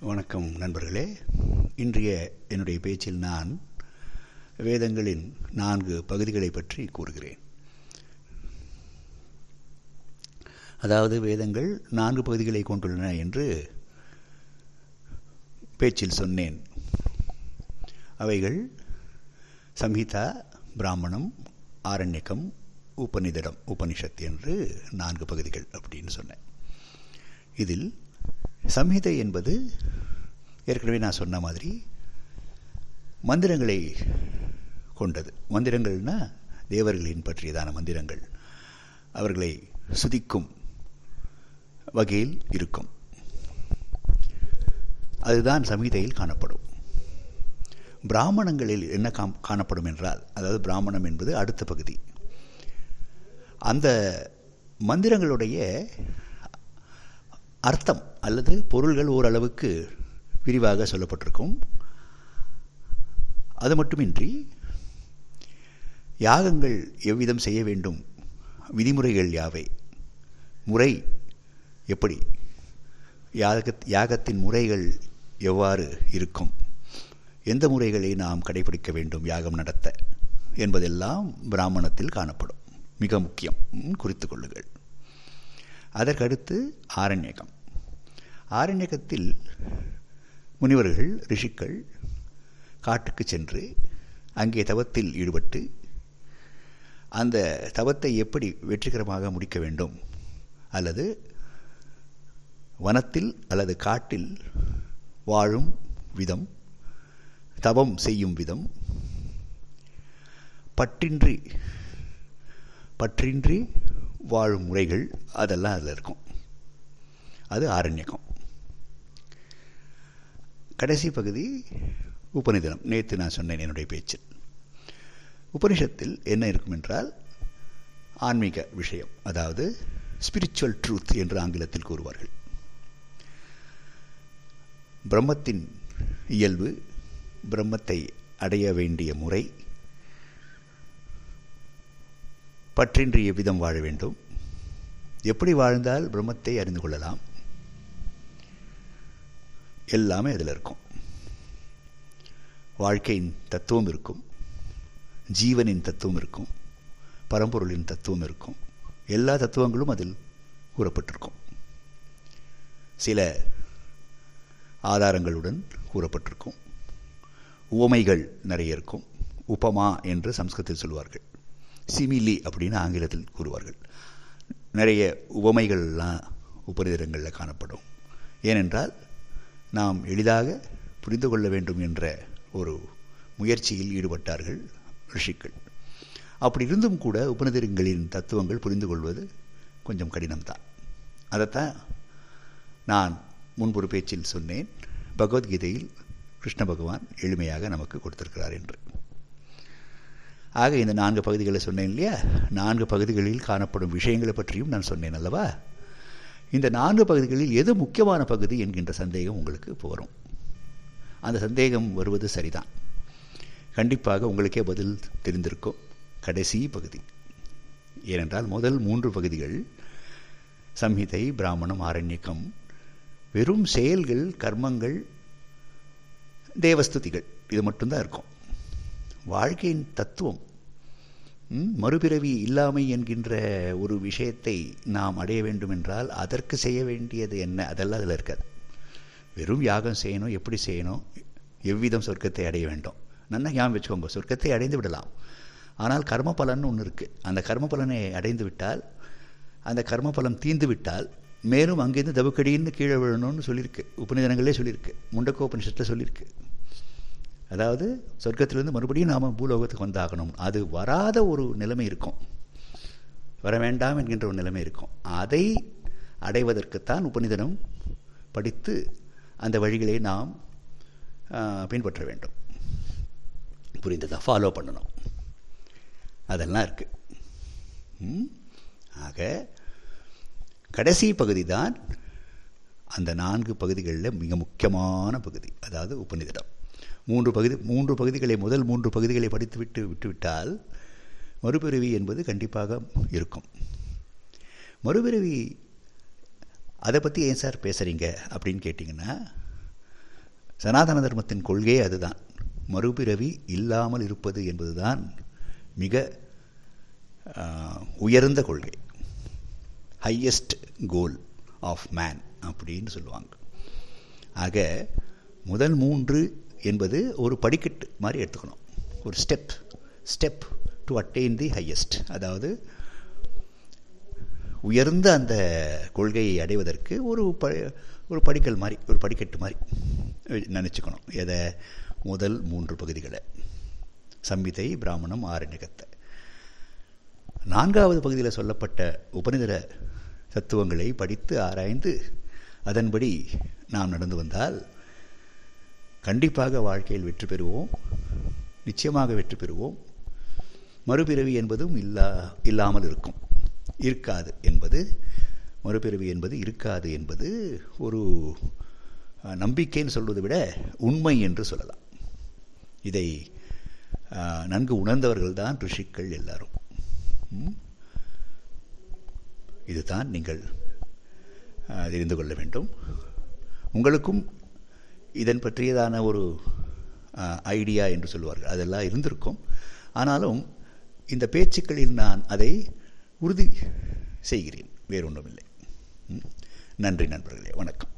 வணக்கம் நண்பர்களே. இன்றைய என்னுடைய பேச்சில் நான் வேதங்களின் நான்கு பகுதிகளை பற்றி கூறுகிறேன். அதாவது வேதங்கள் நான்கு பகுதிகளை கொண்டுள்ளன என்று பேச்சில் சொன்னேன். அவைகள் சம்ஹிதா பிராமணம் ஆரண்யகம் உபநிதடம் உபனிஷத் என்று நான்கு பகுதிகள் அப்படின்னு சொன்னேன். இதில் சம்ஹிதை என்பது ஏற்கனவே நான் சொன்ன மாதிரி மந்திரங்களை கொண்டது. மந்திரங்கள்னா தேவர்களின் பற்றியதான மந்திரங்கள். அவர்களை சுதிக்கும் வகையில் இருக்கும். அதுதான் சமீதையில் காணப்படும். பிராமணங்களில் என்ன காம் காணப்படும் என்றால் அதாவது பிராமணம் என்பது அடுத்த பகுதி. அந்த மந்திரங்களுடைய அர்த்தம் அல்லது பொருள்கள் ஓரளவுக்கு விரிவாக சொல்லப்பட்டிருக்கும். அது மட்டுமின்றி யாகங்கள் எவ்விதம் செய்ய வேண்டும்? விதிமுறைகள் யாவை? முறை எப்படி? யாக யாகத்தின் முறைகள் எவ்வாறு இருக்கும்? எந்த முறைகளை நாம் கடைபிடிக்க வேண்டும் யாகம் நடத்த? என்பதெல்லாம் பிராமணத்தில் காணப்படும். மிக முக்கியம். குறித்து கொள்ளுங்கள். அதற்கடுத்து ஆரண்யகம். ஆரண்யகத்தில் முனிவர்கள் ரிஷிக்கள் காட்டுக்கு சென்று அங்கே தவத்தில் ஈடுபட்டு அந்த தவத்தை எப்படி வெற்றிகரமாக முடிக்க வேண்டும்? அல்லது வனத்தில் அல்லது காட்டில் வாழும் விதம் தவம் செய்யும் விதம் பற்றின்றி பற்றின்றி வாழும் முறைகள் அதெல்லாம் அதில் இருக்கும். அது ஆரண்யகம். கடைசி பகுதி உபநிதனம் நேற்று நான் சொன்னேன் என்னுடைய பேச்சு. உபனிஷத்தில் என்ன இருக்கும் என்றால் ஆன்மீக விஷயம் அதாவது ஸ்பிரிச்சுவல் ட்ரூத் என்று ஆங்கிலத்தில் கூறுவார்கள். பிரம்மத்தின் இயல்பு பிரம்மத்தை அடைய வேண்டிய முறை பற்றின்றிய விதம் வாழ வேண்டும். எப்படி வாழ்ந்தால் பிரம்மத்தை அறிந்து கொள்ளலாம்? எல்லாமே அதில் இருக்கும். வாழ்க்கையின் தத்துவம் இருக்கும். ஜீவனின் தத்துவம் இருக்கும். பரம்பொருளின் தத்துவம் இருக்கும். எல்லா தத்துவங்களும் அதில் கூறப்பட்டிருக்கும். சில ஆதாரங்களுடன் கூறப்பட்டிருக்கும். உவமைகள் நிறைய இருக்கும். உபமா என்று சம்ஸ்கிருதத்தில் சொல்வார்கள். சிமிலி அப்படின்னு ஆங்கிலத்தில் கூறுவார்கள். நிறைய உவமைகள்லாம் உபரிதரங்களில் காணப்படும். ஏனென்றால் நாம் எளிதாக புரிந்து கொள்ள வேண்டும் என்ற ஒரு முயற்சியில் ஈடுபட்டார்கள் ரிஷிக்கள் அப்படி இருந்தும் கூட உபநிதிரங்களின் தத்துவங்கள் புரிந்து கொள்வது கொஞ்சம் கடினம்தான். அதைத்தான் நான் முன்பொரு பேச்சில் சொன்னேன். பகவத்கீதையில் கிருஷ்ண பகவான் எளிமையாக நமக்கு கொடுத்திருக்கிறார் என்று. ஆக இந்த நான்கு பகுதிகளை சொன்னேன் இல்லையா? நான்கு பகுதிகளில் காணப்படும் விஷயங்களை பற்றியும் நான் சொன்னேன் அல்லவா? இந்த நான்கு பகுதிகளில் எது முக்கியமான பகுதி என்கின்ற சந்தேகம் உங்களுக்கு போகிறோம் அந்த சந்தேகம் வருவது சரிதான். கண்டிப்பாக உங்களுக்கே பதில் தெரிந்திருக்கும். கடைசி பகுதி. ஏனென்றால் முதல் மூன்று பகுதிகள் சம்ஹிதை பிராமணம் ஆரண்யக்கம் வெறும் செயல்கள் கர்மங்கள் தேவஸ்துதிகள். இது மட்டும்தான் இருக்கும். வாழ்க்கையின் தத்துவம் மறுபிறவி இல்லாமை என்கின்ற ஒரு விஷயத்தை நாம் அடைய வேண்டுமென்றால் அதற்கு செய்ய வேண்டியது என்ன? அதெல்லாம் அதில் இருக்காது. வெறும் யாகம் செய்யணும் எப்படி செய்யணும் எவ்விதம் சொர்க்கத்தை அடைய வேண்டும். நல்லா ஞாபகம் வச்சுக்கோங்க சொர்க்கத்தை அடைந்து விடலாம். ஆனால் கர்ம பலன் ஒன்று இருக்குது அந்த கர்ம பலனை அடைந்து விட்டால் அந்த கர்ம பலம் தீர்ந்து விட்டால் மேலும் அங்கேருந்து தவுக்கடின்னு கீழே விழணும்னு சொல்லியிருக்கு. உபநிதனங்களே சொல்லியிருக்கு. முண்டக்கோபனிஷத்தில் சொல்லியிருக்கு. அதாவது சொர்க்கத்திலிருந்து மறுபடியும் நாம் பூலோகத்துக்கு வந்தாகணும். அது வராத ஒரு நிலைமை இருக்கும். வர வேண்டாம் என்கின்ற ஒரு நிலைமை இருக்கும். அதை அடைவதற்குத்தான் உபநிதனம் படித்து அந்த வழிகளை நாம் பின்பற்ற வேண்டும். புரிந்ததா? ஃபாலோ பண்ணணும். அதெல்லாம் இருக்குது ஆக கடைசி பகுதி தான் அந்த நான்கு பகுதிகளில் மிக முக்கியமான பகுதி. அதாவது உபநிதனம் மூன்று பகுதி மூன்று பகுதிகளை முதல் மூன்று பகுதிகளை படித்துவிட்டு விட்டுவிட்டால் மறுபிறவி என்பது கண்டிப்பாக இருக்கும். மறுபிறவி அதை பற்றி ஏன் சார் பேசுகிறீங்க அப்படின்னு கேட்டிங்கன்னா சனாதன தர்மத்தின் கொள்கையே அதுதான். மறுபிறவி இல்லாமல் இருப்பது என்பதுதான் மிக உயர்ந்த கொள்கை. ஹையஸ்ட் கோல் ஆஃப் மேன் அப்படின்னு சொல்லுவாங்க. ஆக முதல் மூன்று என்பது ஒரு படிக்கட்டு மாதிரி எடுத்துக்கணும். ஒரு step step to attain the highest அதாவது உயர்ந்த அந்த கொள்கையை அடைவதற்கு ஒரு ப ஒரு படிக்கல் மாதிரி ஒரு படிக்கட்டு மாதிரி நினச்சிக்கணும். எதை? முதல் மூன்று பகுதிகளை. சம்மிதை பிராமணம் ஆரண்யகத்தை. நான்காவது பகுதியில் சொல்லப்பட்ட உபநிதர தத்துவங்களை படித்து ஆராய்ந்து அதன்படி நாம் நடந்து வந்தால் கண்டிப்பாக வாழ்க்கையில் வெற்றி பெறுவோம். நிச்சயமாக வெற்றி பெறுவோம். மறுபிறவி என்பதும் இல்லா இல்லாமல் இருக்கும். இருக்காது என்பது மறுபிறவி என்பது இருக்காது என்பது ஒரு நம்பிக்கைன்னு சொல்வதை விட உண்மை என்று சொல்லலாம். இதை நன்கு உணர்ந்தவர்கள் தான் ரிஷிக்கள் எல்லாரும். இதுதான் நீங்கள் தெரிந்து கொள்ள வேண்டும். உங்களுக்கும் இதன் பற்றியதான ஒரு ஐடியா என்று சொல்லுவார்கள். அதெல்லாம் இருந்திருக்கும். ஆனாலும் இந்த பேச்சுக்களில் நான் அதை உறுதி செய்கிறேன். வேறொன்றுமில்லை. நன்றி நண்பர்களே. வணக்கம்.